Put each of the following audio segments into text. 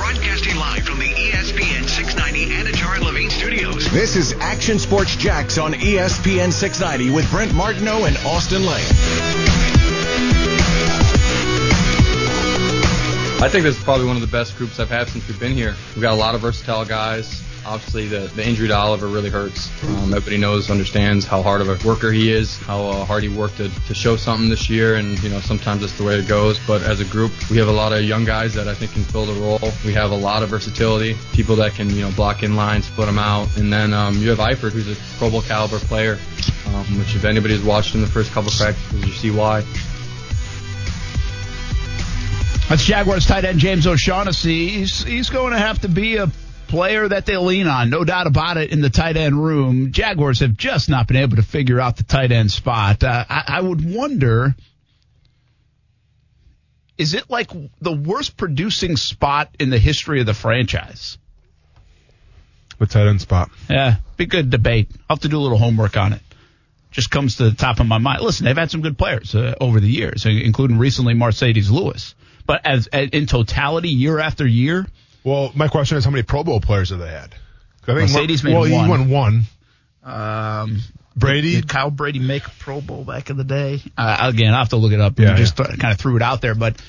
Broadcasting live from the ESPN 690 Anajar Levine studios. This is Action Sports Jax on ESPN 690 with Brent Martineau and Austin Lane. I think this is probably one of the best groups I've had since we've been here. We've got a lot of versatile guys. Obviously, the, the injury to Oliver really hurts. Um, everybody knows, understands how hard of a worker he is, how uh, hard he worked to, to show something this year, and you know sometimes that's the way it goes. But as a group, we have a lot of young guys that I think can fill the role. We have a lot of versatility, people that can you know block in line, split them out, and then um, you have Eifert, who's a Pro Bowl caliber player, um, which if anybody's watched in the first couple practices, you see why. That's Jaguars tight end James O'Shaughnessy. He's, he's going to have to be a player that they lean on, no doubt about it, in the tight end room. Jaguars have just not been able to figure out the tight end spot. Uh, I, I would wonder is it like the worst producing spot in the history of the franchise? The tight end spot. Yeah, be good debate. I'll have to do a little homework on it. Just comes to the top of my mind. Listen, they've had some good players uh, over the years, including recently Marcedes Lewis. But as, as in totality, year after year, Well, my question is, how many Pro Bowl players have they had? I think Marcedes made well, one. he won one. um, Brady. Did Kyle Brady make a Pro Bowl back in the day? Uh, again, I have to look it up. Yeah, Yeah, just kind of threw it out there, but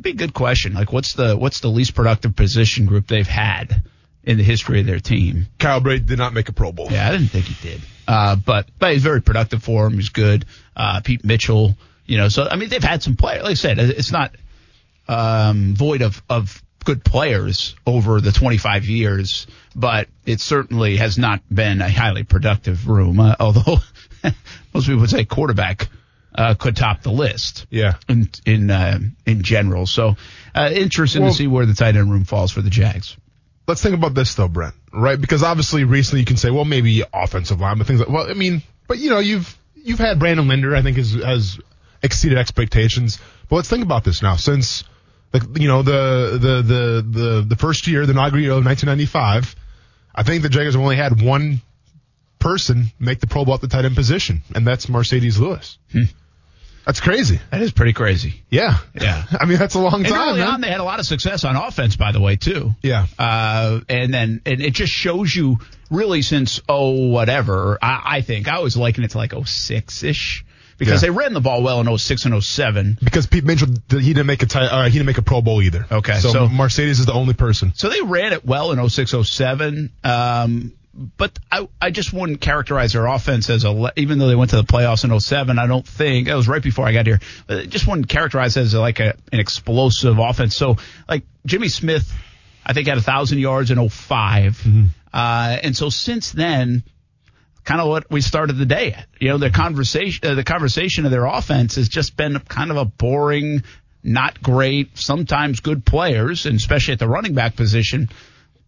be a good question. Like, what's the what's the least productive position group they've had in the history of their team? Kyle Brady did not make a Pro Bowl. Yeah, I didn't think he did. Uh, but but he's very productive for him. He's good. Uh, Pete Mitchell, you know. So I mean, they've had some players. Like I said, it's not um, void of of good players over the 25 years, but it certainly has not been a highly productive room. Uh, although most people would say quarterback uh, could top the list. Yeah. In in uh, in general, so uh, interesting Well- to see where the tight end room falls for the Jags. Let's think about this though, Brent. Right? Because obviously recently you can say, well, maybe offensive line, but things like, well, I mean, but you know, you've you've had Brandon Linder. I think has has exceeded expectations. But let's think about this now. Since the you know the the the the the first year, the inaugural year of 1995, I think the Jaguars have only had one person make the Pro Bowl at the tight end position, and that's Marcedes Lewis. That's crazy. That is pretty crazy. Yeah. Yeah. I mean, that's a long And time. early man. on, they had a lot of success on offense, by the way, too. Yeah. Uh, and then and it just shows you really since oh whatever I, I think I was liking it to like 06 ish because Yeah. they ran the ball well in 06 and 07. Because Pete Mitchell, he didn't make a ti- uh, he didn't make a Pro Bowl either. Okay, so, so- Marcedes is the only person. So they ran it well in 06 07. Um, but I, I just wouldn't characterize their offense as a, even though they went to the playoffs in 07, I don't think, that was right before I got here, but I just wouldn't characterize it as like a, an explosive offense. So like Jimmy Smith, I think had a thousand yards in 5 Uh, and so since then, kind of what we started the day at. You know, the conversation, uh, the conversation of their offense has just been kind of a boring, not great, sometimes good players, and especially at the running back position,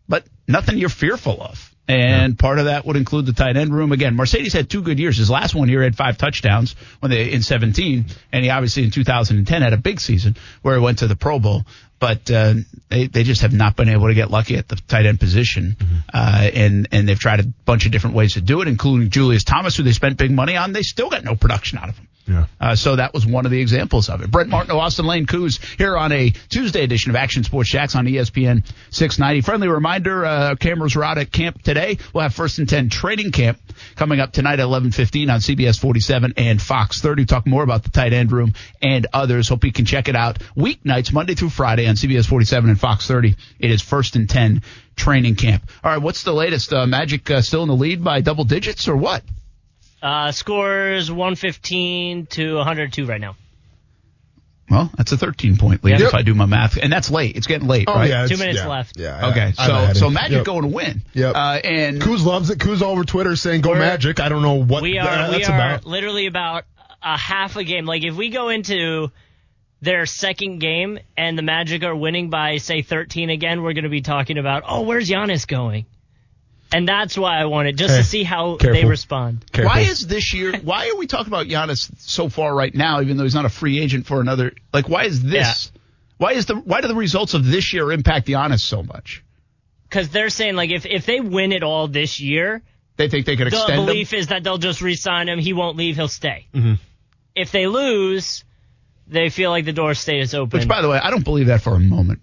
but nothing you're fearful of. And part of that would include the tight end room. Again, Marcedes had two good years. His last one here had five touchdowns when they in 17, and he obviously in 2010 had a big season where he went to the Pro Bowl. But uh, they they just have not been able to get lucky at the tight end position, uh, and and they've tried a bunch of different ways to do it, including Julius Thomas, who they spent big money on. They still got no production out of him. Yeah. Uh, so that was one of the examples of it. Brent Martin, Austin Lane Kuz here on a Tuesday edition of Action Sports Jax on ESPN 690. Friendly reminder, uh, cameras are out at camp today. We'll have first and 10 training camp coming up tonight at 11:15 on CBS 47 and Fox 30. Talk more about the tight end room and others. Hope you can check it out weeknights, Monday through Friday on CBS 47 and Fox 30. It is first and 10 training camp. All right, what's the latest? Uh, Magic uh, still in the lead by double digits or what? Uh, scores 115 to 102 right now. Well, that's a 13 point lead Yep. if I do my math, and that's late. It's getting late, Oh right? yeah, Two minutes yeah, left. Yeah. Okay, I- I so so. Magic Yep. going to win. Yep. Uh, and Kuz loves it. Kuz all over Twitter saying "Go Magic." I don't know what we tha- are we that's are about. literally about a half a game. Like if we go into their second game and the Magic are winning by say 13 again, we're going to be talking about, oh, where's Giannis going? And that's why I wanted just Hey, to see how careful. they respond. Careful. Why is this year? Why are we talking about Giannis so far right now, even though he's not a free agent for another? Like, why is this? Why is the why do the results of this year impact Giannis so much? Because they're saying like if if they win it all this year, They think they could the extend him. belief is that they'll just re-sign him. He won't leave. He'll stay. Mm-hmm. If they lose, they feel like the door stays open. Which, by the way, I don't believe that for a moment.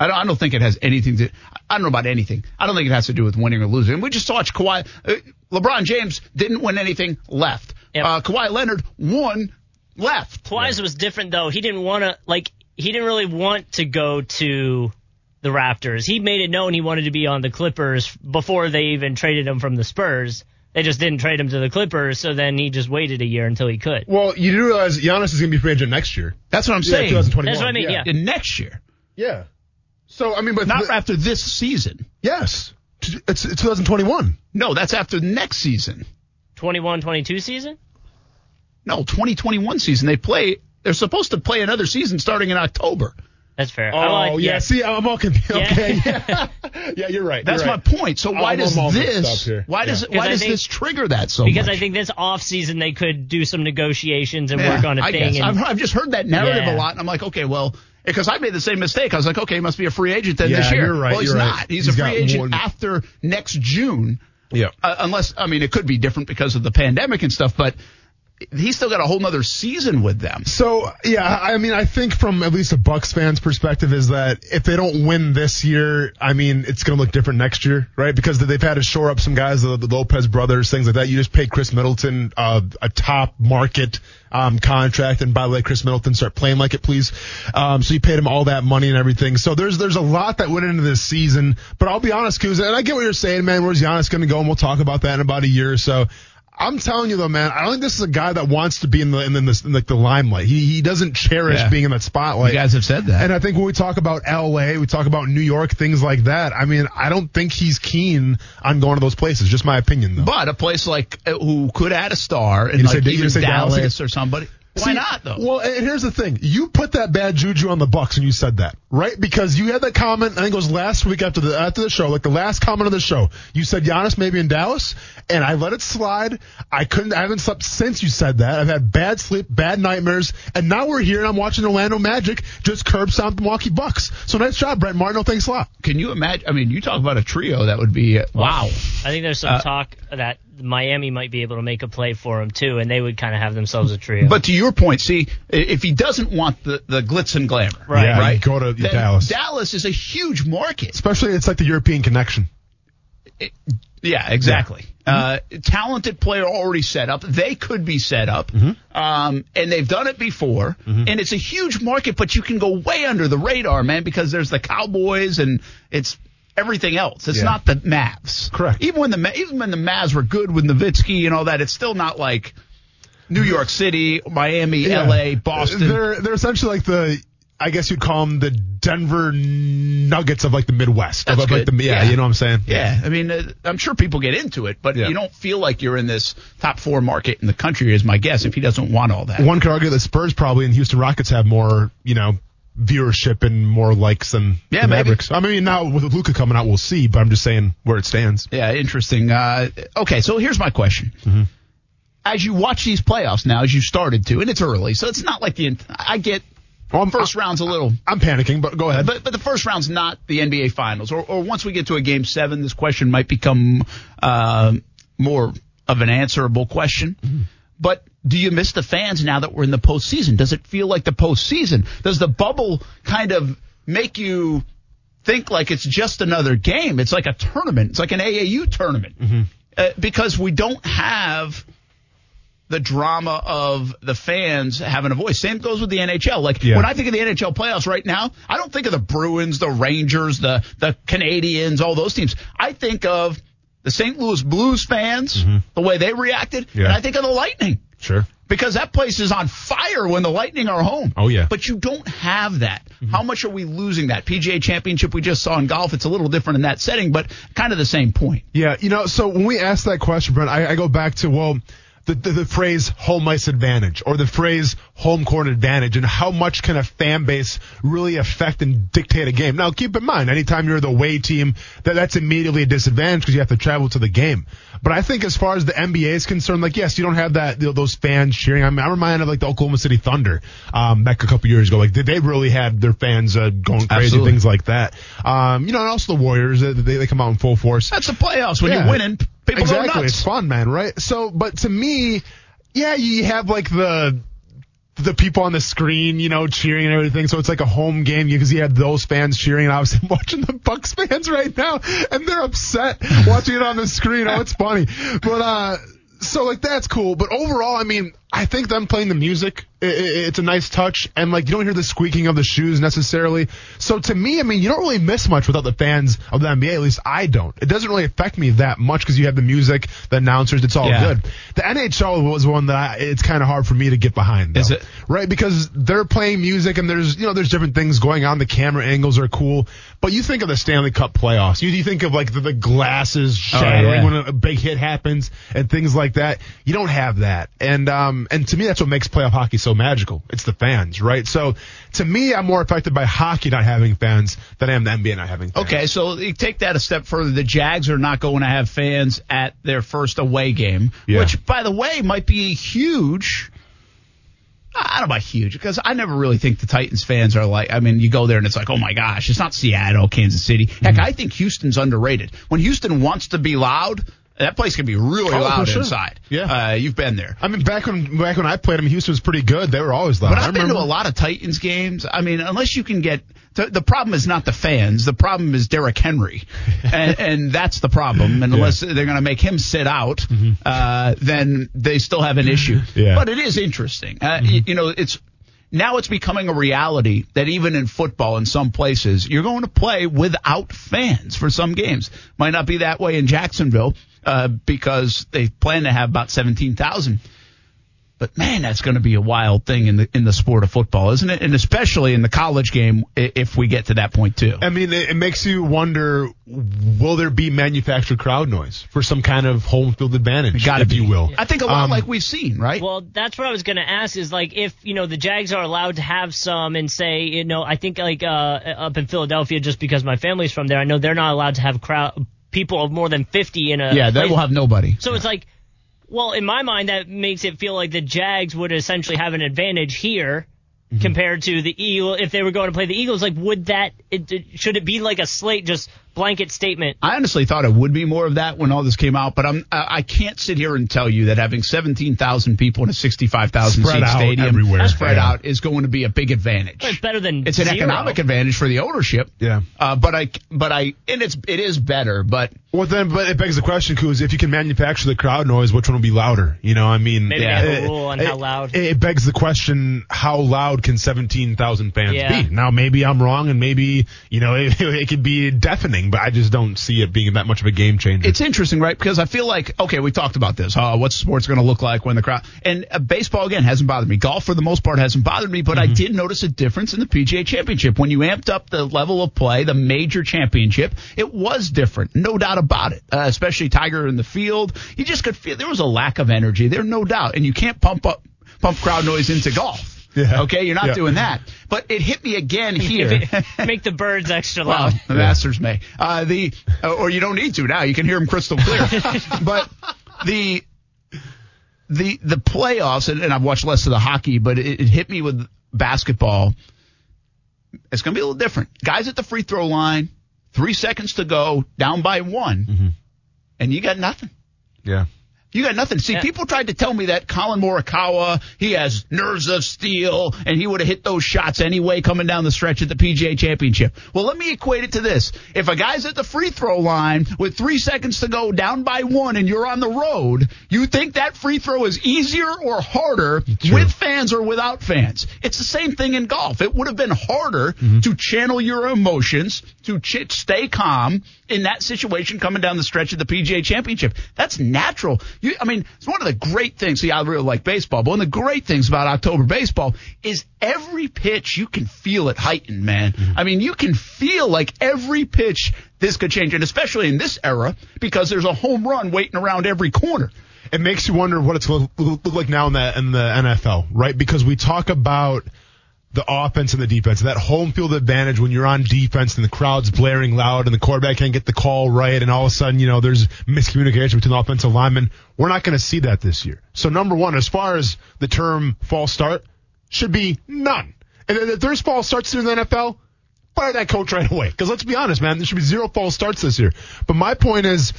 I don't, I don't think it has anything to. I don't know about anything. I don't think it has to do with winning or losing. And we just watched Kawhi. Uh, LeBron James didn't win anything. Left. Yep. Uh, Kawhi Leonard won. Left. Kawhi's was different though. He didn't want to like he didn't really want to go to the Raptors. He made it known he wanted to be on the Clippers before they even traded him from the Spurs. They just didn't trade him to the Clippers, so then he just waited a year until he could. Well, you do realize Giannis is going to be free agent next year. That's what I'm Yeah, saying. 2021. That's what I mean, yeah. In next year, Yeah. So I mean, but not after this season. yes, it's, it's 2021. No, that's after next season. 21-22 season? No, 2021 season. They play. They're supposed to play another season starting in October. That's fair. Oh like, yeah. See, I'm all confused. Yeah. Okay. Yeah. yeah, you're right. That's you're my point. So why I'm- does I'm this? Why does Yeah. it? Why does think- this trigger that so because much? I think this off season they could do some negotiations and Yeah, work on a I thing. guess. And, I've, I've just heard that narrative Yeah. a lot, and I'm like, okay, well, because I made the same mistake. I was like, okay, he must be a free agent then Yeah, this year. you're right, Well, he's you're right. not. He's, He's a free agent one- after next June. Yeah. Uh, unless, I mean, it could be different because of the pandemic and stuff, but he's still got a whole nother season with them. So yeah, I mean, I think from at least a Bucks fan's perspective is that if they don't win this year, I mean, it's going to look different next year, right? Because they've had to shore up some guys, the, Lopez brothers, things like that. You just paid Khris Middleton uh, a top market um, contract, and by the way, Khris Middleton, start playing like it, please. Um, so you paid him all that money and everything. So there's there's a lot that went into this season. But I'll be honest, Kuz, and I get what you're saying, man. Where's Giannis going to go? And we'll talk about that in about a year or so. I'm telling you though, man, I don't think this is a guy that wants to be in the in the, in like the limelight. He he doesn't cherish Yeah. being in that spotlight. You guys have said that. And I think when we talk about LA, we talk about New York, things like that. I mean, I don't think he's keen on going to those places. Just my opinion, though. But a place like uh, who could add a star in You like say- even Dallas, Dallas? or somebody. Why See, not though? Well, and here's the thing: you put that bad juju on the Bucks, and you said that, right? Because you had that comment. I think it was last week after the after the show, like the last comment of the show. You said Giannis maybe in Dallas, and I let it slide. I couldn't. I haven't slept since you said that. I've had bad sleep, bad nightmares, and now we're here, and I'm watching Orlando Magic just curb stomp the Milwaukee Bucks. So nice job, Brent Martineau. Thanks a lot. Can you imagine? I mean, you talk about a trio that would be uh, wow. I think there's some Uh, talk that Miami might be able to make a play for him too, and they would kind of have themselves a trio. But to your point, see, if he doesn't want the, the glitz and glamour, Right. Yeah, right, go to then Dallas. Dallas is a huge market. Especially, it's like the European connection. Yeah, exactly. Uh, talented player already set up. They could be set up, Mm-hmm. um, and they've done it before. And it's a huge market, but you can go way under the radar, man, because there's the Cowboys and it's everything else. It's Yeah. not the Mavs. Correct. Even when the even when the Mavs were good with Nowitzki and all that, it's still not like New York City, Miami, Yeah. L.A., Boston. They're they're essentially like the I guess you'd call them the Denver Nuggets of like the Midwest. That's of like the yeah, Yeah. you know what I'm saying? Yeah, I mean, uh, I'm sure people get into it, but Yeah. you don't feel like you're in this top four market in the country, is my guess. If he doesn't want all that, One could argue that Spurs probably and Houston Rockets have more, you know, viewership and more likes than Yeah, the maybe. Mavericks. I mean, now with Luka coming out, we'll see. But I'm just saying where it stands. Yeah, interesting. Uh, okay, so here's my question. Mm-hmm. As you watch these playoffs now, as you started to, and it's early, so it's not like the I get Well, I'm, first round's a little, I'm panicking, but go ahead. but but the first round's not the NBA Finals, or or once we get to a game seven, this question might become uh, more of an answerable question. Mm-hmm. But do you miss the fans now that we're in the postseason? Does it feel like the postseason? Does the bubble kind of make you think like it's just another game? It's like a tournament. It's like an AAU tournament Mm-hmm. uh, because we don't have the drama of the fans having a voice. Same goes with the NHL. Like Yeah. when I think of the NHL playoffs right now, I don't think of the Bruins, the Rangers, the the Canadiens, all those teams. I think of the St. Louis Blues fans, the way they reacted, Mm-hmm. Yeah. and I think of the Lightning sure. because that place is on fire when the Lightning are home. Oh, yeah. Mm-hmm. But you don't have that. How much are we losing that? PGA Championship we just saw in golf, it's a little different in that setting, but kind of the same point. Yeah, you know, so when we ask that question, Brent, I, I go back to well, the, the, the phrase home ice advantage or the phrase home court advantage and how much can a fan base really affect and dictate a game. Now keep in mind, anytime you're the away team, that that's immediately a disadvantage because you have to travel to the game. But I think as far as the NBA is concerned, like yes, you don't have that you know, those fans cheering. I mean, I'm reminded of like the Oklahoma City Thunder um, back a couple years ago. Like they, they really had their fans uh, going crazy, Absolutely. things like that. Um, you know, and also the Warriors, they, they, they come out in full force. That's the playoffs. When Yeah. you're winning, people exactly. It's fun, man, right? So, but to me, yeah, you have like the the people on the screen, you know, cheering and everything. So it's like a home game because you have those fans cheering. And obviously, I'm watching the Bucks fans right now, and they're upset watching it on the screen. Oh, it's funny, but uh. So like that's cool, but overall, I mean, I think them playing the music, it's a nice touch, and like you don't hear the squeaking of the shoes necessarily. So to me, I mean, you don't really miss much without the fans of the NBA. At least I don't. It doesn't really affect me that much because you have the music, the announcers, it's all Yeah. good. The NHL was one that I, it's kind of hard for me to get behind. Though, Is it? right? Because they're playing music and there's you know there's different things going on. The camera angles are cool, but you think of the Stanley Cup playoffs. You, you think of like the, the glasses Oh, yeah. when a, a big hit happens and things like that. You don't have that, and um and to me that's what makes playoff hockey so magical. It's the fans, right? So to me, I'm more affected by hockey not having fans than I am the NBA not having. fans. Okay, so you take that a step further. The Jags are not going to have fans at their first away game, Yeah. which, by the way, might be huge. I don't know about huge because I never really think the Titans fans are like. I mean, you go there and it's like, oh my gosh, it's not Seattle, Kansas City. Heck, Mm-hmm. I think Houston's underrated. When Houston wants to be loud, that place can be really Oh, loud sure. inside. Yeah. uh, you've been there. I mean, back when back when I played them, Houston was pretty good. They were always loud. But I I've been to remember- a lot of Titans games. I mean, unless you can get the, the problem is not the fans. The problem is Derrick Henry, and, and that's the problem. And unless they're going to make him sit out, uh, then they still have an issue. Yeah. But it is interesting. Uh, y- you know, it's now it's becoming a reality that even in football, in some places, you're going to play without fans for some games. Might not be that way in Jacksonville uh, because they plan to have about seventeen thousand. But man, that's going to be a wild thing in the in the sport of football, isn't it? And especially in the college game, if we get to that point too. I mean, it, it makes you wonder: Will there be manufactured crowd noise for some kind of home field advantage, Got to if be. you will? I think a lot Um, like we've seen, right? Well, that's what I was going to ask is like if, you know, the Jags are allowed to have some and say, you know, I think like uh up in Philadelphia just because my family's from there, I know they're not allowed to have crowd people of more than 50 in a yeah, they place. will have nobody. So it's like well, in my mind that makes it feel like the Jags would essentially have an advantage here. Mm-hmm. Compared to the Eagle, if they were going to play the Eagles, like would that? It, it- should it be like a slate, just blanket statement? I honestly thought it would be more of that when all this came out, but I'm I I can't sit here and tell you that having 17,000 people in a 65,000 seat stadium everywhere. spread Yeah. out is going to be a big advantage. It's better than It's an zero. economic advantage for the ownership. Yeah. Uh, but I but I and it's it is better, but Well, then, but it begs the question, Kuz, if you can manufacture the crowd noise, which one will be louder? You know, I mean, Maybe they have a it- rule on it- how loud. It, it begs the question, how loud can 17,000 fans Yeah. be? Now, maybe I'm wrong, and maybe, you know, it, it could be deafening, but I just don't see it being that much of a game changer. It's interesting, right? Because I feel like, okay, we talked about this. Uh, what's sports going to look like when the crowd and uh, baseball again hasn't bothered me. Golf for the most part hasn't bothered me, but I did notice a difference in the PGA Championship when you amped up the level of play, the major championship. It was different, no doubt about it. Uh, especially Tiger in the field, you just could feel there was a lack of energy there, no doubt. And you can't pump up pump crowd noise into golf. Yeah. Okay, you're not Yeah. doing that. But it hit me again here. Make the birds extra Well, loud. the Masters may. Uh, the uh, or you don't need to now. You can hear them crystal clear. but the the the playoffs, and, and I've watched less of the hockey, but it, it hit me with basketball. It's going to be a little different. Guys at the free throw line, three seconds to go, down by one, and you got nothing. yeah. You got nothing. See, Yeah. people tried to tell me that Collin Morikawa, he has nerves of steel, and he would have hit those shots anyway coming down the stretch at the PGA Championship. Well, let me equate it to this. If a guy's at the free throw line with three seconds to go down by one and you're on the road, you think that free throw is easier or harder with fans or without fans? It's the same thing in golf. It would have been harder mm-hmm. to channel your emotions, to ch- stay calm in that situation coming down the stretch of the PGA Championship. That's natural. You, I mean, it's one of the great things. See, I really like baseball, but one of the great things about October baseball is every pitch you can feel it heightened, man. Mm-hmm. I mean, you can feel like every pitch this could change, and especially in this era because there's a home run waiting around every corner. it makes you wonder what it's to look like now in the in the NFL, right? Because we talk about the offense and the defense, that home field advantage when you're on defense and the crowd's blaring loud and the quarterback can't get the call right, and all of a sudden, you know, there's miscommunication between the offensive linemen. We're not going to see that this year. So number one, as far as the term false start, should be none. And if there's false starts in the NFL, fire that coach right away. Because let's be honest, man, there should be zero false starts this year. But my point is,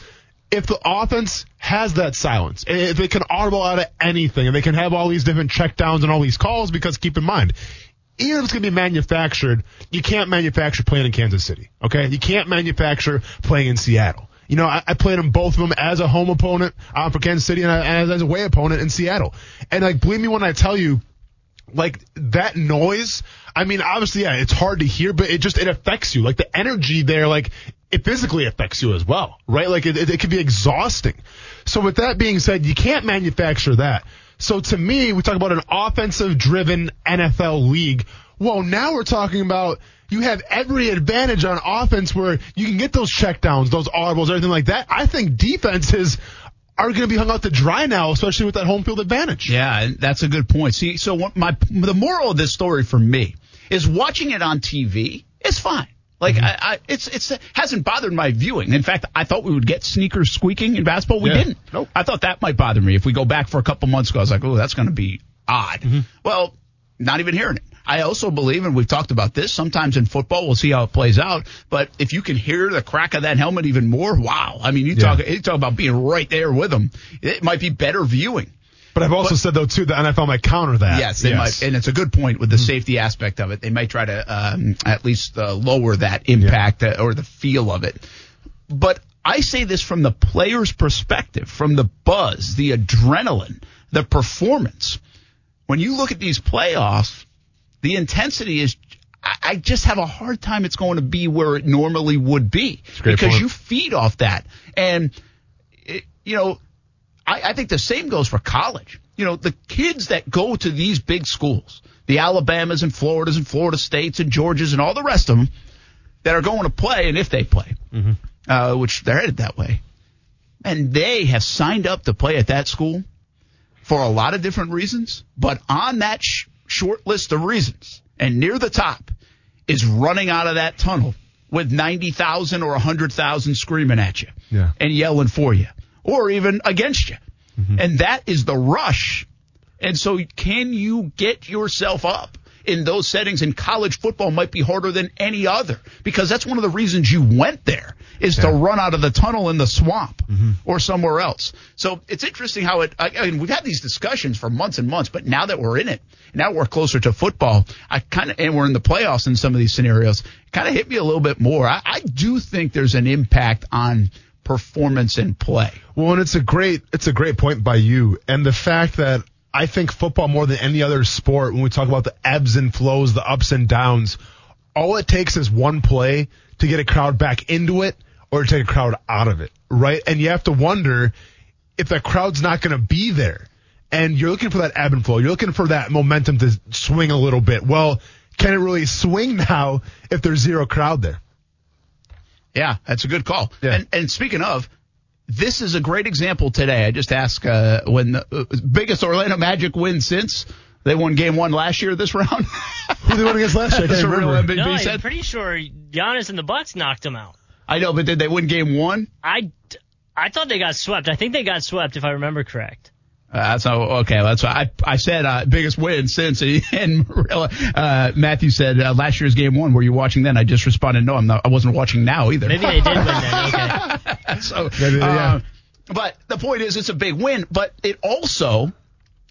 if the offense has that silence, if they can audible out of anything, and they can have all these different checkdowns and all these calls, because keep in mind, even if it's going to be manufactured, you can't manufacture playing in Kansas City. Okay, you can't manufacture playing in Seattle. You know, I, I played them both of them as a home opponent uh, for Kansas City and as, as a away opponent in Seattle. And like, believe me when I tell you, like that noise. I mean, obviously, yeah, it's hard to hear, but it just it affects you. Like the energy there, like it physically affects you as well, right? Like it, it, it can be exhausting. So with that being said, you can't manufacture that. So to me, we talk about an offensive driven NFL league. Well, now we're talking about you have every advantage on offense where you can get those checkdowns, those audibles, everything like that. I think defenses are going to be hung out to dry now, especially with that home field advantage. Yeah, that's a good point. See, so my the moral of this story for me is watching it on TV is fine. Like Mm-hmm. I, I, it's it's it hasn't bothered my viewing. In fact, I thought we would get sneakers squeaking in basketball. We Yeah. didn't. Nope. I thought that might bother me. If we go back for a couple months ago, I was like, oh, that's going to be odd. Mm-hmm. Well, not even hearing it. I also believe, and we've talked about this, sometimes in football, we'll see how it plays out. But if you can hear the crack of that helmet even more, wow. I mean, you Yeah. talk, you talk about being right there with them. It might be better viewing. But I've also said though too, the NFL might counter that. Yes, they might, and it's a good point with the safety aspect of it. They might try to um, at least uh, lower that impact uh, or the feel of it. But I say this from the player's perspective, from the buzz, the adrenaline, the performance. When you look at these playoffs, the intensity is. I I just have a hard time. It's going to be where it normally would be because point. you feed off that, and it, you know I, I think the same goes for college. You know, the kids that go to these big schools, the Alabamas and Floridas and Florida States and Georgias and all the rest of them that are going to play, and if they play, uh, which they're headed that way, and they have signed up to play at that school for a lot of different reasons, but on that sh- short list of reasons and near the top is running out of that tunnel with 90,000 or 100,000 screaming at you Yeah. and yelling for you or even against you. Mm-hmm. And that is the rush. And so can you get yourself up in those settings? And college football might be harder than any other because that's one of the reasons you went there is to run out of the tunnel in the swamp mm-hmm. or somewhere else. So it's interesting how it, I, I mean, we've had these discussions for months and months, but now that we're in it, now we're closer to football, I kind of, and we're in the playoffs in some of these scenarios, kind of hit me a little bit more. I, I do think there's an impact on performance and play. Well, and it's a great it's a great point by you, and the fact that I think football more than any other sport, when we talk about the ebbs and flows, the ups and downs, all it takes is one play to get a crowd back into it or to take a crowd out of it, right? And you have to wonder if that crowd's not going to be there, and you're looking for that ebb and flow, you're looking for that momentum to swing a little bit. Well, can it really swing now if there's zero crowd there? Yeah, that's a good call. Yeah. And, and speaking of, this is a great example today. I just asked uh, when the uh, biggest Orlando Magic win since they won game one last year this round. Who they won against last year? I That's can't a real remember. MVP No, I'm said. pretty sure Giannis and the Bucks knocked him out. I know, but did they win game one? I, I thought they got swept. I think they got swept if I remember correct. Uh, that's okay. That's why I I said uh, biggest win since, and uh, Matthew said uh, last year's game one. Were you watching then? I just responded, no, I'm not. I wasn't watching now either. Maybe they did win then. Okay. so, Yeah, yeah, yeah. uh, but the point is, it's a big win. But it also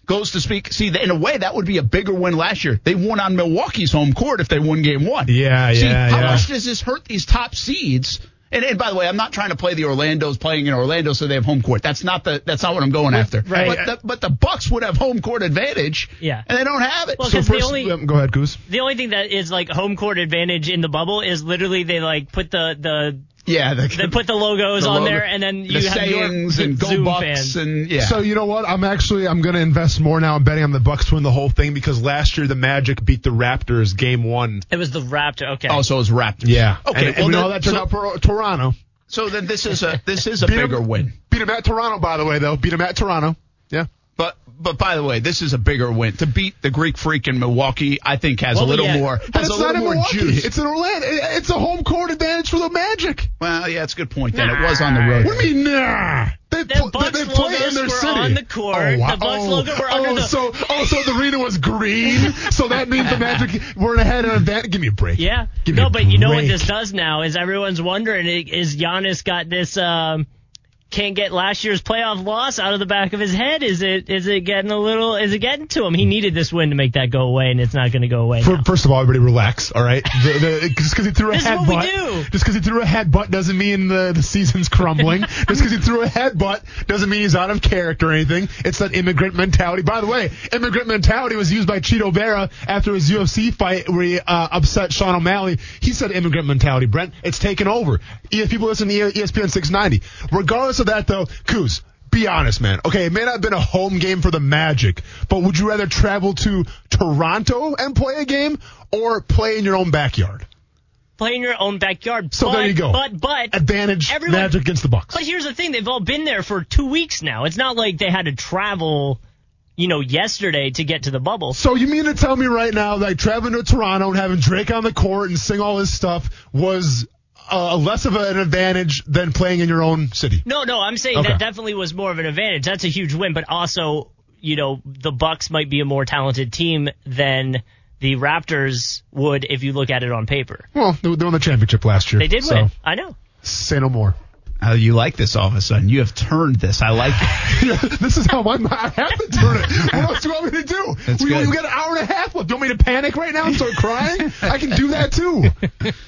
goes to speak. See, in a way, that would be a bigger win last year. They won on Milwaukee's home court if they won game one. Yeah, See, yeah, how yeah. much does this hurt these top seeds? And, and by the way, I'm not trying to play the Orlando's playing in Orlando so they have home court. That's not the that's not what I'm going after. right. But the, but the Bucks would have home court advantage. Yeah. And they don't have it. Well, so 'cause the first, only- Um, go ahead, Goose. The only thing that is like home court advantage in the bubble is literally they like put the the yeah, the, they put the logos the on logo- there and then you the have your sayings and go Zoom Bucks fans. and yeah. So you know what? I'm actually I'm going to invest more now in betting on the Bucks to win the whole thing because last year the Magic beat the Raptors game one. It was the Raptor. Okay. oh, so it's Raptors. Yeah. Okay. And, and well, we know then- how that turned so, out for Toronto. so then this is a this is a Beat 'em- bigger win. Beat beat him at Toronto, by the way, though. Beat him at Toronto. Yeah. But but by the way, this is a bigger win. To beat the Greek Freak in Milwaukee, I think has Well, a little yeah. more But has it's a not little in more Milwaukee. juice. It's in Orlando. It's a home court advantage for the Magic. well, yeah, it's a good point. Then it was on the road. What do you mean, nah? They, The pl- Bucks they, they play in logos their were city. on the court. The Bucks logo were oh, under the- So, oh, so the arena was green. so that means the Magic were ahead of that. Give me a break. Yeah. Give me no, a but you know what this does now is everyone's wondering is Giannis got this um can't get last year's playoff loss out of the back of his head? Is it is it getting a little is it getting to him? He needed this win to make that go away and it's not going to go away. For, first of all, everybody relax, all right? The, the, just because he threw a headbutt, just because he threw a headbutt doesn't mean the, the season's crumbling. just because he threw a headbutt doesn't mean he's out of character or anything. It's that immigrant mentality. By the way, immigrant mentality was used by Chito Vera after his UFC fight where he uh, upset Sean O'Malley. He said immigrant mentality, Brent. It's taken over. E- People listen to ESPN 690. Regardless of that, though, Kuz, be honest, man. Okay, it may not have been a home game for the Magic, but would you rather travel to Toronto and play a game or play in your own backyard? Play in your own backyard. So but, there you go. But but Advantage Everyone- Magic against the Bucks. But here's the thing: they've all been there for two weeks now. It's not like they had to travel, you know, yesterday to get to the bubble. So you mean to tell me right now that traveling to Toronto and having Drake on the court and sing all his stuff was uh, less of an advantage than playing in your own city? No, no, I'm saying Okay. that definitely was more of an advantage. That's a huge win, but also, you know, the Bucks might be a more talented team than the Raptors would if you look at it on paper. Well, they won the championship last year. They did so win. I know. Say no more. Oh, you like this all of a sudden. You have turned this. I like it. this is how my I have to turn it. What else do you want me to do? That's we, good. we got an hour and a half left. Do you want me to panic right now and start crying? I can do that too.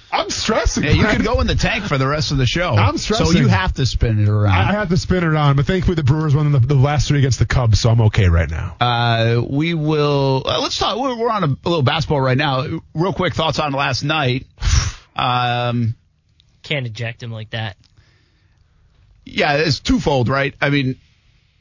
I'm stressing. Yeah, you can go in the tank for the rest of the show. I'm stressing. So you have to spin it around. I have to spin it on, but thankfully the Brewers won the, the last three against the Cubs, so I'm okay right now. Uh, we will. Uh, let's talk. We're, we're on a, a little basketball right now. Real quick thoughts on last night. Um, Can't eject him like that. Yeah, it's twofold, right? I mean,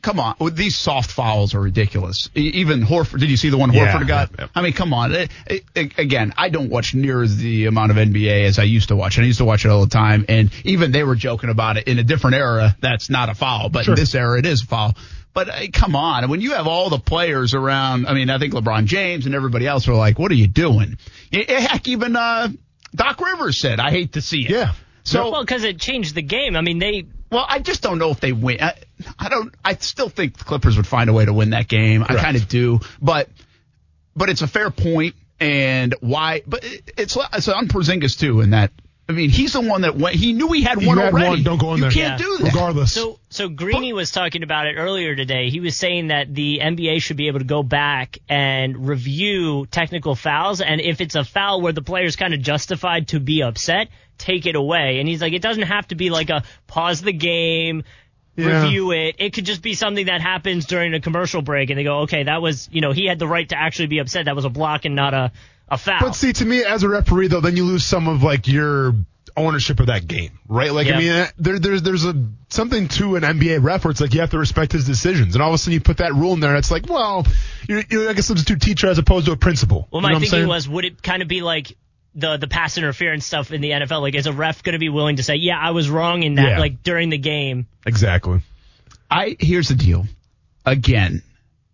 come on. These soft fouls are ridiculous. Even Horford. Did you see the one Yeah, Horford got? yeah, yeah. I mean, come on. It- it- it- again, I don't watch near the amount of NBA as I used to watch, and I used to watch it all the time. And even they were joking about it in a different era. That's not a foul, but Sure. in this era, it is a foul. But uh, come on, when you have all the players around, I mean, I think LeBron James and everybody else were like, "What are you doing?" Heck, even uh, Doc Rivers said, "I hate to see it." Yeah. So Well, because it changed the game. I mean, they well, I just don't know if they win. I, I don't. I still think the Clippers would find a way to win that game. I kind of do, but but it's a fair point, and why? But it, it's it's on Porzingis too, in that. I mean, he's the one that went. He knew he had You one had already. one, don't go in you there. can't Yeah. do that. Regardless. So, so Greeny was talking about it earlier today. He was saying that the NBA should be able to go back and review technical fouls, and if it's a foul where the player's kind of justified to be upset, take it away. And he's like, it doesn't have to be like a pause the game, Yeah. review it. It could just be something that happens during a commercial break, and they go, okay, that was, you know, he had the right to actually be upset. That was a block and not a a foul. But see, to me, as a referee, though, then you lose some of like your ownership of that game, right? Like, Yeah. I mean, uh, there, there's there's a something to an NBA ref where it's like you have to respect his decisions, and all of a sudden you put that rule in there, and it's like, well, you're, you're like a substitute teacher as opposed to a principal. Well, You my know thinking was, would it kind of be like the the pass interference stuff in the NFL? Like, is a ref going to be willing to say, "Yeah, I was wrong in that," Yeah. like during the game? exactly. I here's the deal. Again,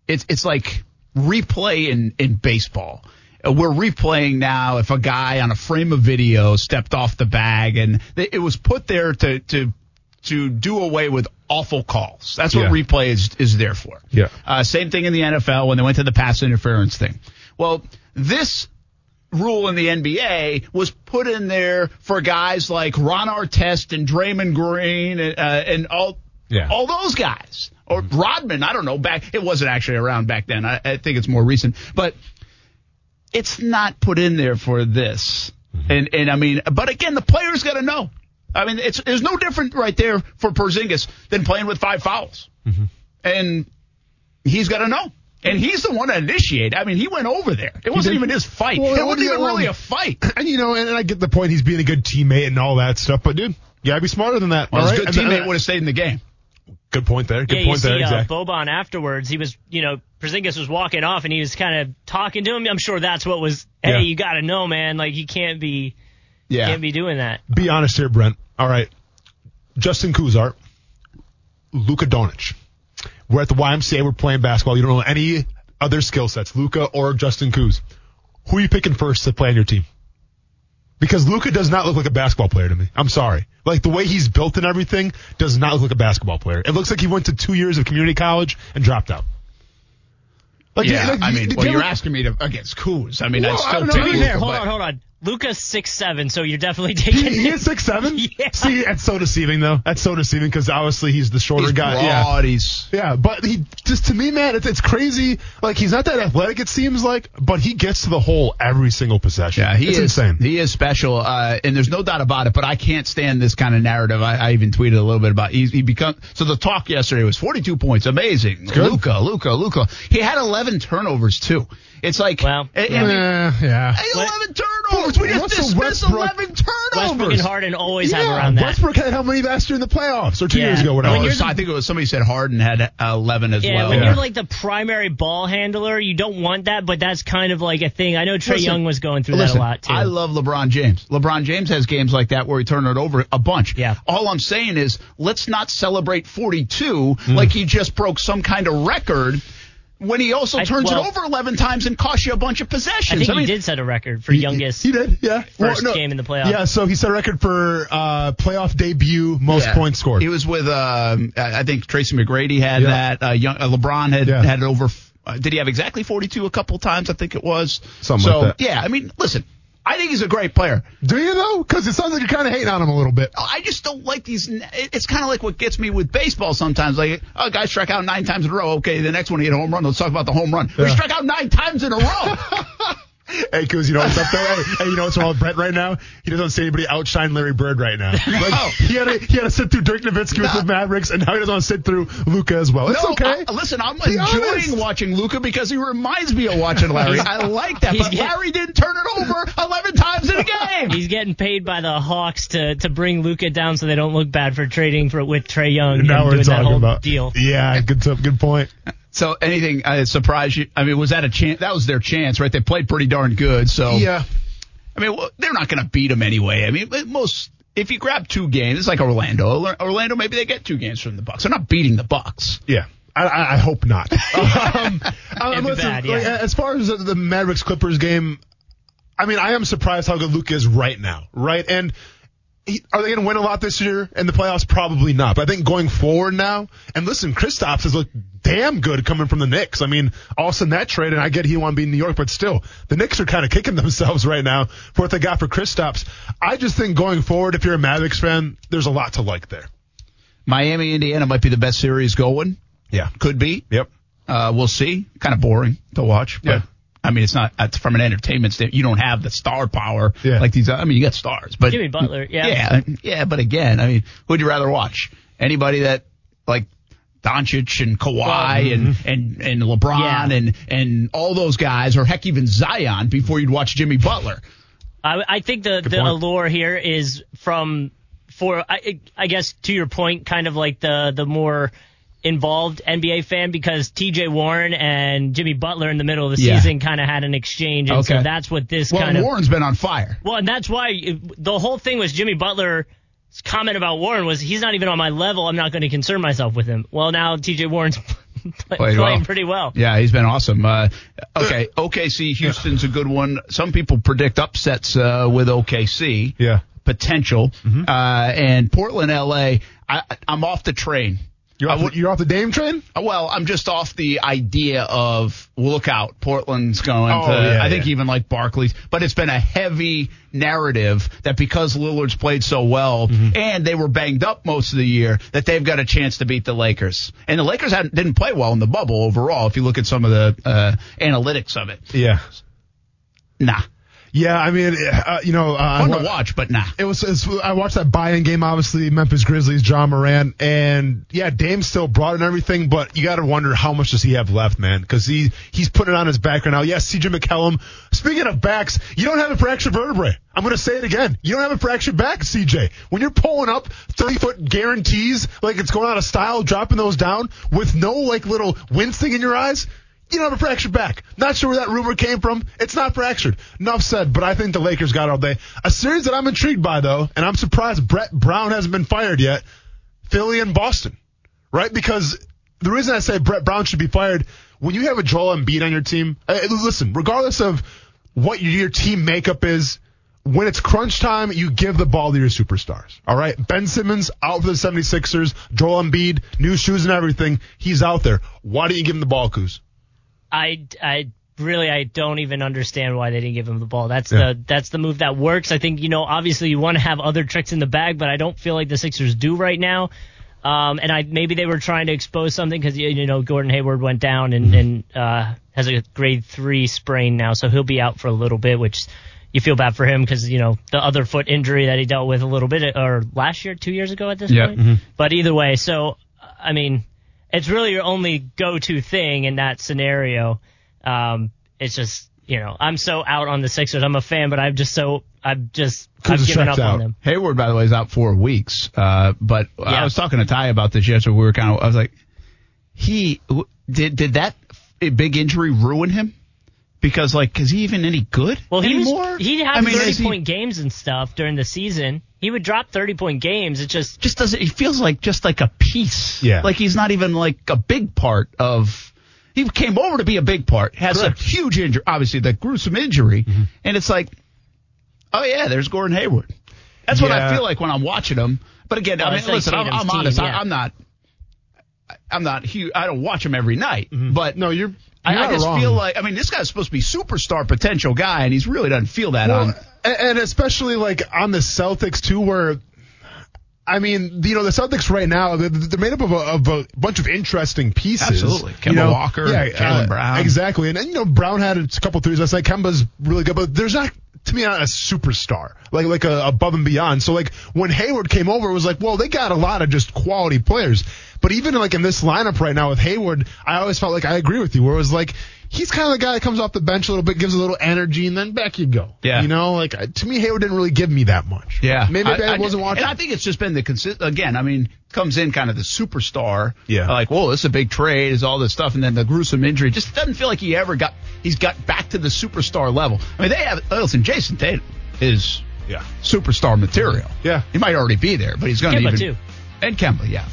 it's it's like replay in in baseball. Uh, We're replaying now if a guy on a frame of video stepped off the bag, and it was put there to to to do away with awful calls. That's what Yeah. replay is is there for. Yeah. Uh, same thing in the NFL when they went to the pass interference thing. Well, this rule in the NBA was put in there for guys like Ron Artest and Draymond Green and, uh, and all Yeah. all those guys or Rodman. I don't know. Back it wasn't actually around back then. I, I think it's more recent, but it's not put in there for this. Mm-hmm. And and I mean, but again, the players got to know. I mean, it's there's no different right there for Porzingis than playing with five fouls, mm-hmm. and he's got to know. And he's the one to initiate. I mean, he went over there. It wasn't even his fight. Well, it wasn't even really a fight. And you know, and, and I get the point. He's being a good teammate and all that stuff, but dude, you gotta be smarter than that. Well, all his right? good teammate would have stayed in the game. Good point there. Good yeah, point see, there. uh, Exactly. Boban afterwards, he was, you know, Porzingis was walking off and he was kind of talking to him. I'm sure that's what was. Hey, Yeah. you got to know, man. Like you can't be Yeah. can't be doing that. Be honest here, Brent. All right. Justin Kuzart Luka Doncic. We're at the YMCA. We're playing basketball. You don't know any other skill sets, Luka or Justin Kuz. Who are you picking first to play on your team? Because Luka does not look like a basketball player to me. I'm sorry. Like the way he's built and everything does not look like a basketball player. It looks like he went to two years of community college and dropped out. Like, yeah, like, I mean, you- well, you you're asking me to against Kuz. I mean, Well, I still don't know. take To be Luka, fair, hold on, hold on. Luka's six seven, so you're definitely taking. he is six seven. Yeah. See, that's so deceiving though. That's so deceiving because obviously he's the shorter He's guy. Yeah. He's Yeah, but he just to me, man, it's it's crazy. Like he's not that athletic, it seems like, but he gets to the hole every single possession. Yeah, he it's is insane. He is special, uh, and there's no doubt about it. But I can't stand this kind of narrative. I, I even tweeted a little bit about he, he become. So the talk yesterday was 42 points, amazing. Luka, Luka, Luka. He had 11 turnovers too. It's like, Well, I- I mean, Eh, yeah. 11 turnovers. We just Russell dismissed Westbrook- 11 turnovers. Westbrook and Harden always have around that. Westbrook had how many last year in the playoffs or two Yeah. years ago, No, whatever. it When was- the- I think it was somebody said Harden had uh, 11 as Yeah, well. when Yeah. you're like the primary ball handler, you don't want that, but that's kind of like a thing. I know Trae Young was going through Listen, that a lot too. I love LeBron James. LeBron James has games like that where he turned it over a bunch. Yeah. All I'm saying is let's not celebrate 42 Hmm. like he just broke some kind of record when he also I- turns well- it over 11 times and costs you a bunch of possessions. I possessions. think mean, he did set a record for youngest. He did, yeah. First game in the playoffs. Yeah, so he set a record for uh, playoff debut most Yeah. points scored. He was with, um, I I think Tracy McGrady had Yeah. that. Uh, young, uh, LeBron had Yeah. had it over. Uh, did he have exactly 42 a couple times? I think it was. Something so, like that. Yeah, I mean, listen, I think he's a great player. Do you though? Because it sounds like you're kind of hating on him a little bit. I just don't like these. It's kind of like what gets me with baseball sometimes. Like, oh, guy struck out nine times in a row. Okay, the next one he hit a home run. Let's talk about the home run. We Yeah. struck out nine times in a row. Hey, Kuz, you know what's up there? Hey, hey, you know what's wrong with Brett right now? He doesn't see anybody outshine Larry Bird right now. Like, he had to, he had to sit through Dirk Nowitzki with the Mavericks, and now he doesn't want to sit through Luka as well. It's no, okay. I- listen, I'm Be enjoying honest. watching Luka because he reminds me of watching Larry. I like that, He's but get- Larry didn't turn it over 11 times in a game. He's getting paid by the Hawks to, to bring Luka down so they don't look bad for trading for with Trae Young now and we're doing that talking whole about deal. Yeah, good good point. So anything uh, surprise you? I mean, was that a chance? That was their chance, right? They played pretty darn good. So Yeah. I mean, well, they're not going to beat them anyway. I mean, most if you grab two games, it's like Orlando. Orlando, maybe they get two games from the Bucks. They're not beating the Bucks. Yeah. I, I, I hope not. um, um, be listen, bad, like, yeah. as far as the, Mavericks Clippers game, I mean, I am surprised how good Luke is right now, right? And are they going to win a lot this year in the playoffs? Probably not. But I think going forward now, and listen, Kristaps has looked damn good coming from the Knicks. I mean, all of a sudden that trade, and I get he want to be in New York, but still, the Knicks are kind of kicking themselves right now for what they got for Kristaps. I just think going forward, if you're a Mavericks fan, there's a lot to like there. Miami, Indiana might be the best series going. Yeah. Could be. Yep. Uh, we'll see. Kind of boring to watch, but Yeah. I mean, it's not it's from an entertainment standpoint. You don't have the star power Yeah. like these. I mean, you got stars, but Jimmy Butler, yeah. yeah, yeah. But again, I mean, who'd you rather watch? Anybody that like Doncic and Kawhi and, mm-hmm. and and LeBron Yeah. and and all those guys, or heck, even Zion before you'd watch Jimmy Butler. I, I think the, the point. allure here is from for I, I guess to your point, kind of like the the more involved NBA fan because T.J. Warren and Jimmy Butler in the middle of the Yeah. season kind of had an exchange, and so that's what this Well, kind of Warren's been on fire. well, and that's why it, the whole thing was Jimmy Butler's comment about Warren was he's not even on my level. I'm not going to concern myself with him. Well, now T.J. Warren's play, playing well. pretty well. Yeah, he's been awesome. Uh, okay, OKC Houston's a good one. Some people predict upsets uh, with OKC. Yeah. Potential. Uh, and Portland, LA, I, I'm off the train. You're off, the, you're off the Dame train? Well, I'm just off the idea of well, look out, Portland's going Oh, to. yeah, I think yeah. even like Barclays, but it's been a heavy narrative that because Lillard's played so well Mm-hmm. and they were banged up most of the year, that they've got a chance to beat the Lakers. And the Lakers hadn't, didn't play well in the bubble overall. If you look at some of the uh, analytics of it, Yeah. nah, Yeah, I mean, uh, you know, uh, I fun to watch, but nah. It was, it's, I watched that buy-in game, obviously, Memphis Grizzlies, Ja Morant, and yeah, Dame's still brought and everything, but you got to wonder how much does he have left, man? Because he he's putting it on his back right now. Yes, CJ McCollum. Speaking of backs, you don't have a fractured vertebrae. I'm going to say it again. You don't have a fractured back, CJ. When you're pulling up 30 foot guarantees, like it's going out of style, dropping those down with no like little wincing in your eyes. You don't have a fractured back. Not sure where that rumor came from. It's not fractured. Enough said, but I think the Lakers got all day. A series that I'm intrigued by, though, and I'm surprised Brett Brown hasn't been fired yet Philly and Boston. right? Because the reason I say Brett Brown should be fired, when you have a Joel Embiid on your team, uh, listen, regardless of what your team makeup is, when it's crunch time, you give the ball to your superstars. All right. Ben Simmons out for the 76ers. Joel Embiid, new shoes and everything. He's out there. Why don't you give him the ball, Kuz? I, I really, I don't even understand why they didn't give him the ball. That's Yeah. the, that's the move that works. I think, you know, obviously you want to have other tricks in the bag, but I don't feel like the Sixers do right now. Um, and I, maybe they were trying to expose something because, you know, Gordon Hayward went down and, and, uh, has a grade three sprain now, so he'll be out for a little bit, which you feel bad for him because, you know, the other foot injury that he dealt with a little bit, or last year, two years ago at this Yeah. point. But either way, so, I mean, it's really your only go-to thing in that scenario. Um, it's just, you know, I'm so out on the Sixers. I'm a fan, but I'm just so, I've just, I've given up out. on them. Hayward, by the way, is out four weeks. Uh, but I was talking to Ty about this yesterday. We were kind of, I was like, he did did that big injury ruin him? Because like, is he even any good Well, he anymore? was, he'd have I mean, 30 is he- point games and stuff during the season. He would drop 30 point games. It just, just doesn't. He feels like just like a piece. Yeah. Like he's not even like a big part of. He came over to be a big part. Has Correct. a huge injury, obviously the gruesome injury, Mm-hmm. and it's like, oh yeah, there's Gordon Hayward. That's what I feel like when I'm watching him. But again, Well, I mean, like listen, I'm, I'm team, honest. yeah. I, I'm not. I'm not huge. I don't watch him every night, but Mm-hmm. No, you're, I, I just wrong. feel like I mean, this guy's supposed to be superstar potential guy, and he's really doesn't feel that on. Well, and and especially like on the Celtics too, where I mean, you know, the Celtics right now they're, they're made up of a, of a bunch of interesting pieces. Absolutely. You Kemba know? Walker, yeah, Jaylen uh, Brown. exactly. And, and you know, Brown had a couple threes last night. Kemba's really good, but there's not to me not a superstar like like a above and beyond. So like when Hayward came over, it was like, well, they got a lot of just quality players. But even like in this lineup right now with Hayward, I always felt like I agree with you, where it was like. He's kind of the guy that comes off the bench a little bit, gives a little energy, and then back you go. Yeah. You know, like uh, to me, Hayward didn't really give me that much. Yeah, Maybe I, wasn't watching. And I think it's just been the consist. Again, I mean, comes in kind of the superstar. Yeah. Like, whoa, this is a big trade, is all this stuff, and then the gruesome injury just doesn't feel like he ever got. He's got back to the superstar level. I mean, they have. Listen, Jayson Tatum is yeah. superstar material. Yeah. He might already be there, but he's going to Kemba, even. too. And Kemba, yeah.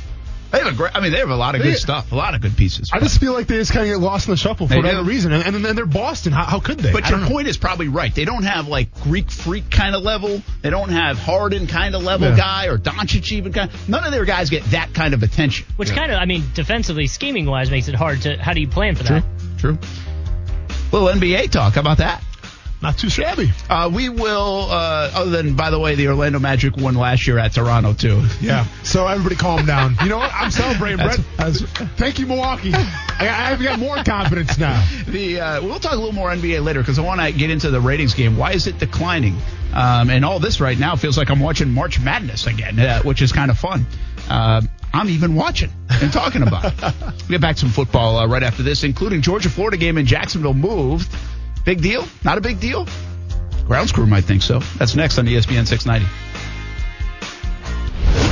They have a great. I mean, they have a lot of They- good stuff, a lot of good pieces. I just feel like they just kind of get lost in the shuffle for They whatever do. reason, and, and then they're Boston. How, how could they? But I your point is probably right. They don't have like Greek freak kind of level. They don't have Harden kind of level Yeah. guy or Doncic even kind. None of their guys get that kind of attention. which kind of, I mean, defensively, scheming wise, makes it hard to, how do you plan for that? True. Little NBA talk. How about that? Not too shabby. Uh, we will. Uh, other than, by the way, the Orlando Magic won last year at Toronto too. Yeah. So everybody calm down. You know what? I'm celebrating, Brett. Thank you, Milwaukee. I, I've got more confidence now. The uh, we'll talk a little more NBA later because I want to get into the ratings game. Why is it declining? Um, and all this right now feels like I'm watching March Madness again, uh, which is kind of fun. Uh, I'm even watching and talking about it. We'll get back to some football uh, right after this, including Georgia Florida game in Jacksonville moved. Big deal? Not a big deal? Grounds crew might think so. That's next on ESPN 690.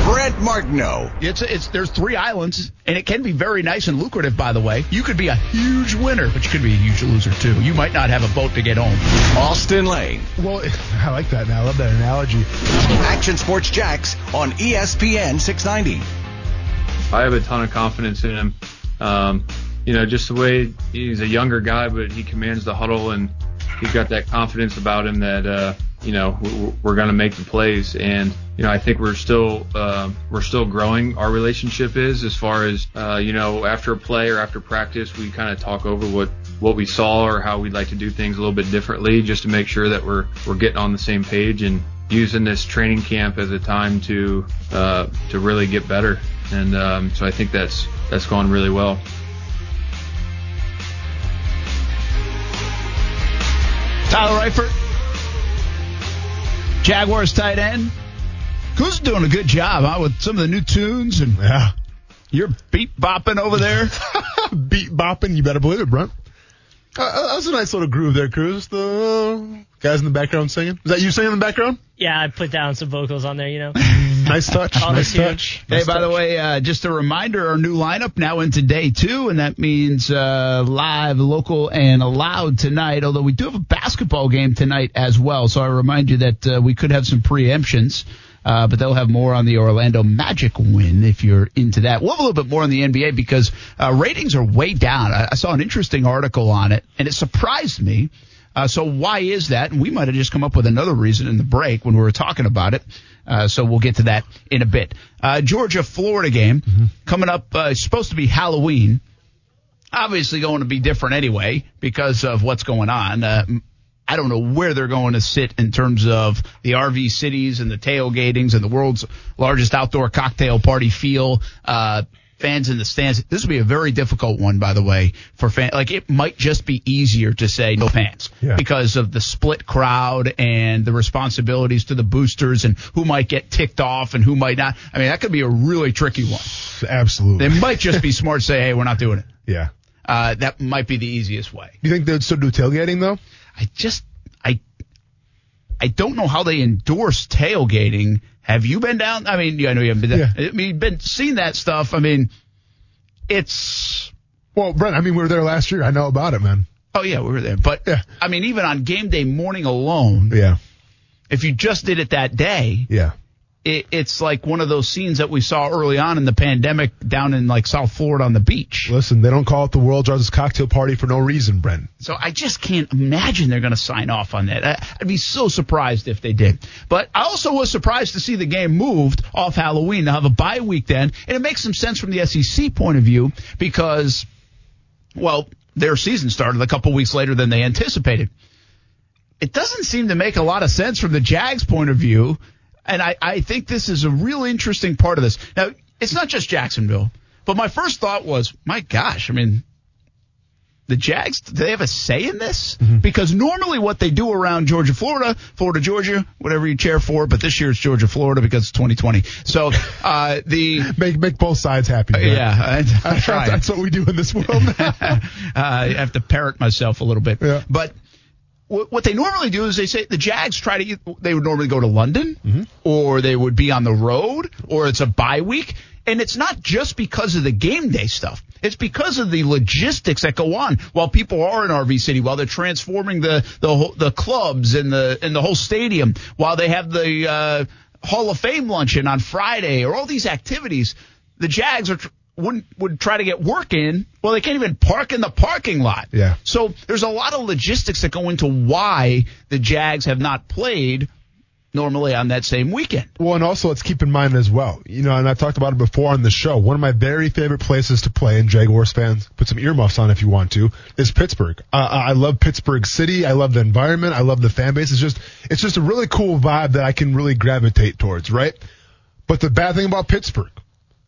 Brent Martineau. It's it's there's three islands, and it can be very nice and lucrative. By the way, you could be a huge winner, but you could be a huge loser too. You might not have a boat to get home. Austin Lane. Well, I like that now. I love that analogy. Action Sports Jax on ESPN 690. I have a ton of confidence in him. Um, you know, just the way he's a younger guy, but he commands the huddle and he's got that confidence about him that, uh, you know, we're going to make the plays. And, you know, I think we're still, uh, we're still growing. Our relationship is as far as, uh, you know, after a play or after practice, we kind of talk over what, what we saw or how we'd like to do things a little bit differently just to make sure that we're, we're getting on the same page and using this training camp as a time to, uh, to really get better. And, um, so I think that's, that's gone really well. Tyler Eifert, Jaguars tight end. Who's doing a good job huh, with some of the new tunes and Yeah. you're beat bopping over there. Beat bopping. You better believe it, Brent. Uh, that was a nice little groove there, Cruz. The guys in the background singing. Is that you singing in the background? Yeah, I put down some vocals on there, you know. Nice touch. On nice touch. Hey, Nice by the way, uh, just a reminder, our new lineup now into day two, and that means uh, live, local, and allowed tonight. Although we do have a basketball game tonight as well, so I remind you that uh, we could have some preemptions. Uh, but they'll have more on the Orlando Magic win if you're into that. We'll have a little bit more on the NBA because uh, ratings are way down. I, I saw an interesting article on it, and it surprised me. Uh, so why is that? And we might have just come up with another reason in the break when we were talking about it. Uh, so we'll get to that in a bit. Uh, Georgia Florida game coming up. Uh, supposed to be Halloween. Obviously going to be different anyway because of what's going on. Uh, I don't know where they're going to sit in terms of the RV cities and the tailgatings and the world's largest outdoor cocktail party feel. Fans in the stands. This would be a very difficult one, by the way, for fans. Like it might just be easier to say no fans Yeah. because of the split crowd and the responsibilities to the boosters and who might get ticked off and who might not. I mean, that could be a really tricky one. Absolutely. They might just be smart to say, hey, we're not doing it. yeah. Uh, that might be the easiest way. Do you think they'd still do tailgating though? I just I don't know how they endorse tailgating. Have you been down? I mean, yeah, I know you haven't been. Down. Yeah. I mean, you've been seeing that stuff. I mean, it's Well, Brent, I mean, we were there last year. I know about it, man. oh yeah, we were there. But Yeah. I mean, even on game day morning alone, Yeah. if you just did it that day, Yeah. It, it's like one of those scenes that we saw early on in the pandemic down in like South Florida on the beach. Listen, they don't call it the world's largest cocktail party for no reason, Brent. So I just can't imagine they're going to sign off on that. I- I'd be so surprised if they did. But I also was surprised to see the game moved off Halloween. They'll have a bye week then, and it makes some sense from the SEC point of view because, well, their season started a couple weeks later than they anticipated. It doesn't seem to make a lot of sense from the Jags point of view, and I, I think this is a real interesting part of this. Now, it's not just Jacksonville, but my first thought was, my gosh, I mean, the Jags, do they have a say in this? Because normally what they do around Georgia, Florida, Florida, Georgia, whatever you chair for, but this year it's Georgia, Florida because it's 2020. So, uh, the, Make make both sides happy. Yeah, I, I'm That's, that's what we do in this world. uh, I have to parrot myself a little bit. Yeah. But what they normally do is they say the Jags try to, they would normally go to London or they would be on the road or it's a bye week. And it's not just because of the game day stuff. It's because of the logistics that go on while people are in RV City, while they're transforming the the whole, the clubs and the and the whole stadium, while they have the uh, Hall of Fame luncheon on Friday, or all these activities. The Jags are tr- wouldn't would try to get work in. Well, they can't even park in the parking lot. Yeah. So there's a lot of logistics that go into why the Jags have not played normally on that same weekend. Well, and also let's keep in mind as well, you know, and I talked about it before on the show. One of my very favorite places to play, and Jaguars fans, put some earmuffs on if you want to, is Pittsburgh. Uh, I love Pittsburgh City. I love the environment. I love the fan base. It's just, it's just a really cool vibe that I can really gravitate towards, right? But the bad thing about Pittsburgh,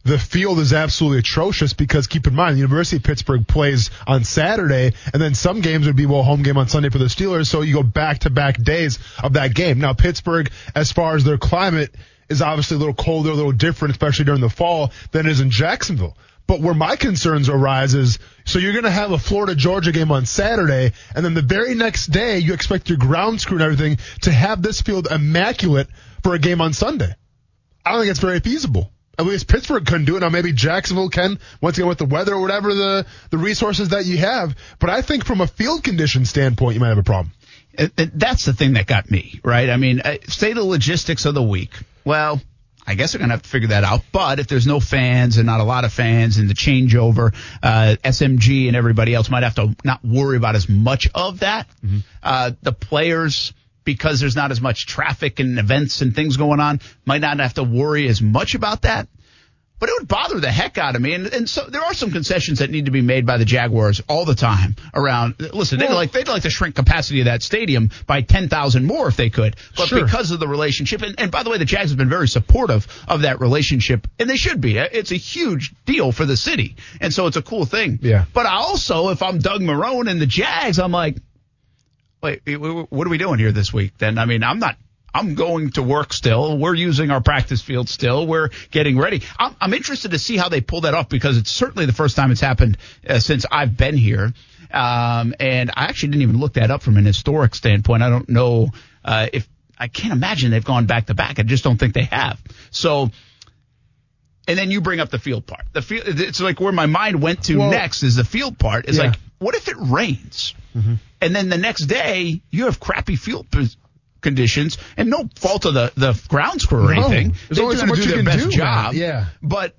the field is absolutely atrocious because keep in mind, the University of Pittsburgh plays on Saturday, and then some games would be well home game on Sunday for the Steelers, so you go back to back days of that game. Now Pittsburgh, as far as their climate, is obviously a little colder, a little different, especially during the fall than it is in Jacksonville. But where my concerns arise is, so you're going to have a Florida Georgia game on Saturday, and then the very next day you expect your ground crew and everything to have this field immaculate for a game on Sunday. I don't think it's very feasible. At least Pittsburgh couldn't do it. Now maybe Jacksonville can once again with the weather or whatever the the resources that you have. But I think from a field condition standpoint, you might have a problem. And- and that's the thing that got me, right? I mean, uh, say the logistics of the week. Well, I guess they're going to have to figure that out. But if there's no fans and not a lot of fans and the changeover, uh, SMG and everybody else might have to not worry about as much of that. Uh, the players, because there's not as much traffic and events and things going on, might not have to worry as much about that. But it would bother the heck out of me. And, and so there are some concessions that need to be made by the Jaguars all the time around. Listen, they'd like they'd like to shrink capacity of that stadium by ten thousand more if they could. But Sure. because of the relationship, and, and by the way, the Jags have been very supportive of that relationship, and they should be. It's a huge deal for the city, and so it's a cool thing. Yeah. But I also, if I'm Doug Marrone and the Jags, I'm like, wait, what are we doing here this week? Then I mean, I'm not. I'm going to work still. We're using our practice field still. We're getting ready. I'm, I'm interested to see how they pull that off because it's certainly the first time it's happened uh, since I've been here. Um, and I actually didn't even look that up from an historic standpoint. I don't know uh, if I can't imagine they've gone back to back. I just don't think they have. So. And then you bring up the field part. The field, it's like where my mind went to Well- next is the field part. It's Yeah. like, what if it rains? And then the next day you have crappy field conditions, and no fault of the the grounds crew or No, anything. They're doing much you their best do, job. Yeah. but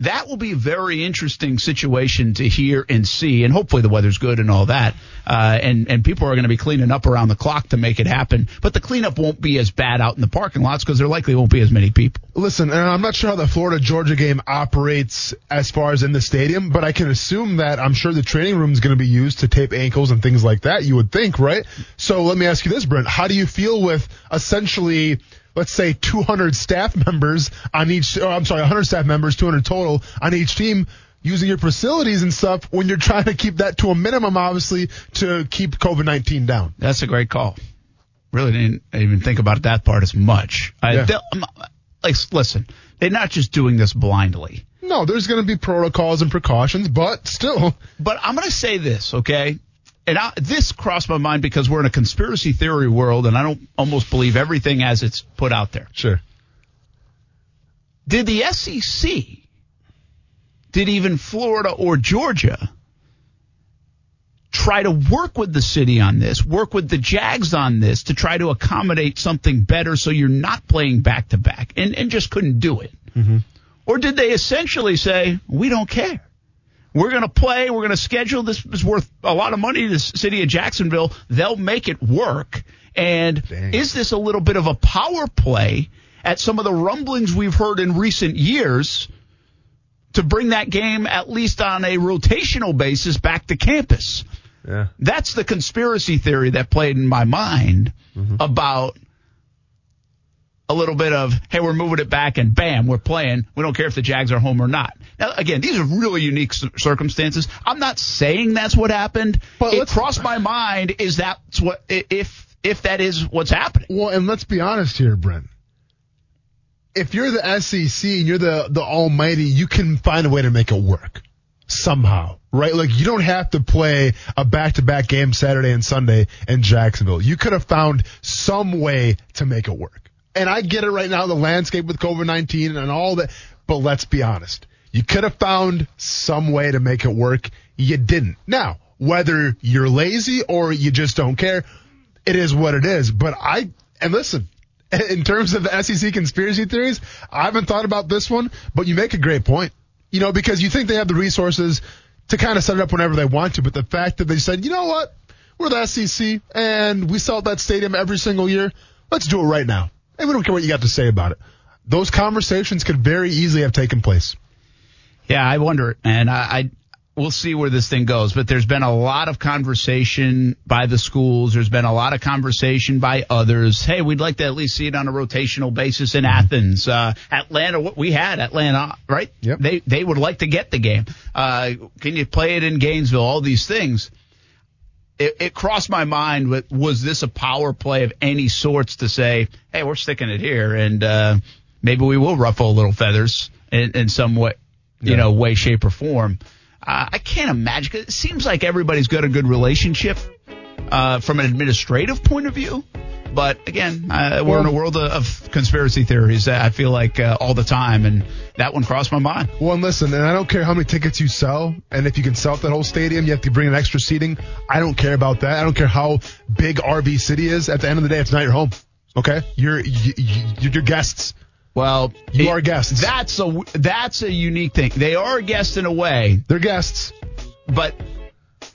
that will be a very interesting situation to hear and see, and hopefully the weather's good and all that. Uh, and and people are going to be cleaning up around the clock to make it happen. But the cleanup won't be as bad out in the parking lots because there likely won't be as many people. Listen, and I'm not sure how the Florida Georgia game operates as far as in the stadium, but I can assume that I'm sure the training room is going to be used to tape ankles and things like that. You would think, right? So let me ask you this, Brent: How do you feel with essentially? Let's say 200 staff members on each, or I'm sorry, 100 staff members, 200 total on each team using your facilities and stuff when you're trying to keep that to a minimum, obviously, to keep COVID-19 down. That's a great call. Really didn't even think about that part as much. Yeah. they'll- um, like, listen, they're not just doing this blindly. No, there's going to be protocols and precautions, but still, But I'm going to say this, okay? And I, this crossed my mind because we're in a conspiracy theory world, and I don't almost believe everything as it's put out there. sure. Did the SEC, did even Florida or Georgia try to work with the city on this, work with the Jags on this to try to accommodate something better so you're not playing back to back and, and just couldn't do it? Mm-hmm. Or did they essentially say, we don't care? We're going to play. We're going to schedule. This is worth a lot of money to the city of Jacksonville. They'll make it work. And Dang. is this a little bit of a power play at some of the rumblings we've heard in recent years to bring that game at least on a rotational basis back to campus? Yeah. That's the conspiracy theory that played in my mind mm-hmm. about a little bit of, hey, we're moving it back and bam, we're playing. We don't care if the Jags are home or not. Now, again, these are really unique circumstances. I'm not saying that's what happened. But it crossed my mind is that's what, if, if that is what's happening. Well, and let's be honest here, Brent. If you're the SEC and you're the the Almighty, you can find a way to make it work somehow, right? Like you don't have to play a back-to-back game Saturday and Sunday in Jacksonville. You could have found some way to make it work. And I get it right now, the landscape with COVID-19 and all that, but let's be honest. You could have found some way to make it work. You didn't. Now, whether you're lazy or you just don't care, it is what it is. But I, and listen, in terms of the SEC conspiracy theories, I haven't thought about this one, but you make a great point. You know, because you think they have the resources to kind of set it up whenever they want to, but the fact that they said, you know what, we're the SEC and we sell that stadium every single year, let's do it right now. And we don't care what you got to say about it. Those conversations could very easily have taken place. Yeah, I wonder, and I, I we'll see where this thing goes. But there's been a lot of conversation by the schools. There's been a lot of conversation by others. Hey, we'd like to at least see it on a rotational basis in Athens, uh, Atlanta. What we had Atlanta, right? Yep. They they would like to get the game. Uh, can you play it in Gainesville? All these things. It, it crossed my mind. with, Was this a power play of any sorts to say, hey, we're sticking it here, and uh, maybe we will ruffle a little feathers in, in some way, you Yeah. know, way, shape, or form. Uh, I can't imagine. 'cause it seems like everybody's got a good relationship uh, from an administrative point of view. But again, uh, we're in a world of, of conspiracy theories. I feel like uh, all the time, and that one crossed my mind. Well, and listen, and I don't care how many tickets you sell, and if you can sell out that whole stadium, you have to bring in extra seating. I don't care about that. I don't care how big RV City is. At the end of the day, it's not your home. Okay, you're you, you, you're guests. Well, You it- are guests. That's a that's a unique thing. They are guests in a way, They're guests. but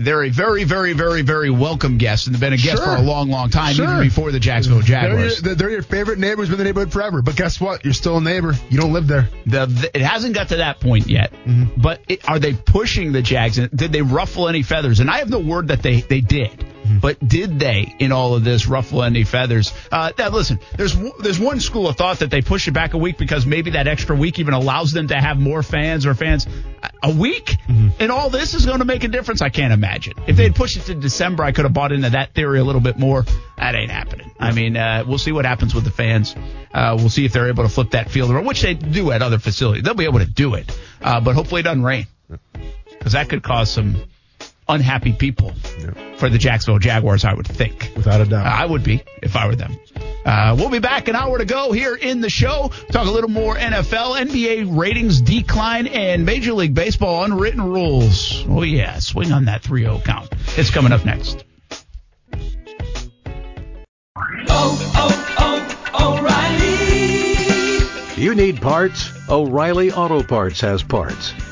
they're a very, very, very, very welcome guest, and they've been a guest Sure. for a long, long time, Sure. even before the Jacksonville They're your, Jaguars. they're- your favorite neighbors in the neighborhood forever. But guess what? You're still a neighbor. You don't live there. The, the- it hasn't got to that point yet, Mm-hmm. but it, are they pushing the Jags? Did they ruffle any feathers? And I have no word that they they did. But did they in all of this ruffle any feathers? Uh, now listen, there's there's one school of thought that they push it back a week because maybe that extra week even allows them to have more fans or fans. A week Mm-hmm. and all this is going to make a difference. I can't imagine. If they'd pushed it to December, I could have bought into that theory a little bit more. That ain't happening. I mean, uh, we'll see what happens with the fans. Uh, we'll see if they're able to flip that field around, which they do at other facilities. They'll be able to do it, uh, but hopefully it doesn't rain because that could cause some unhappy people for the Jacksonville Jaguars. I would think. Without a doubt. I would be if I were them. Uh, we'll be back an hour to go here in the show. Talk a little more NFL, NBA ratings decline, and Major League Baseball unwritten rules. Oh, yeah. Swing on that 3 0 count. It's coming up next. Oh, oh, oh, O'Reilly. You need parts? O'Reilly Auto Parts has parts.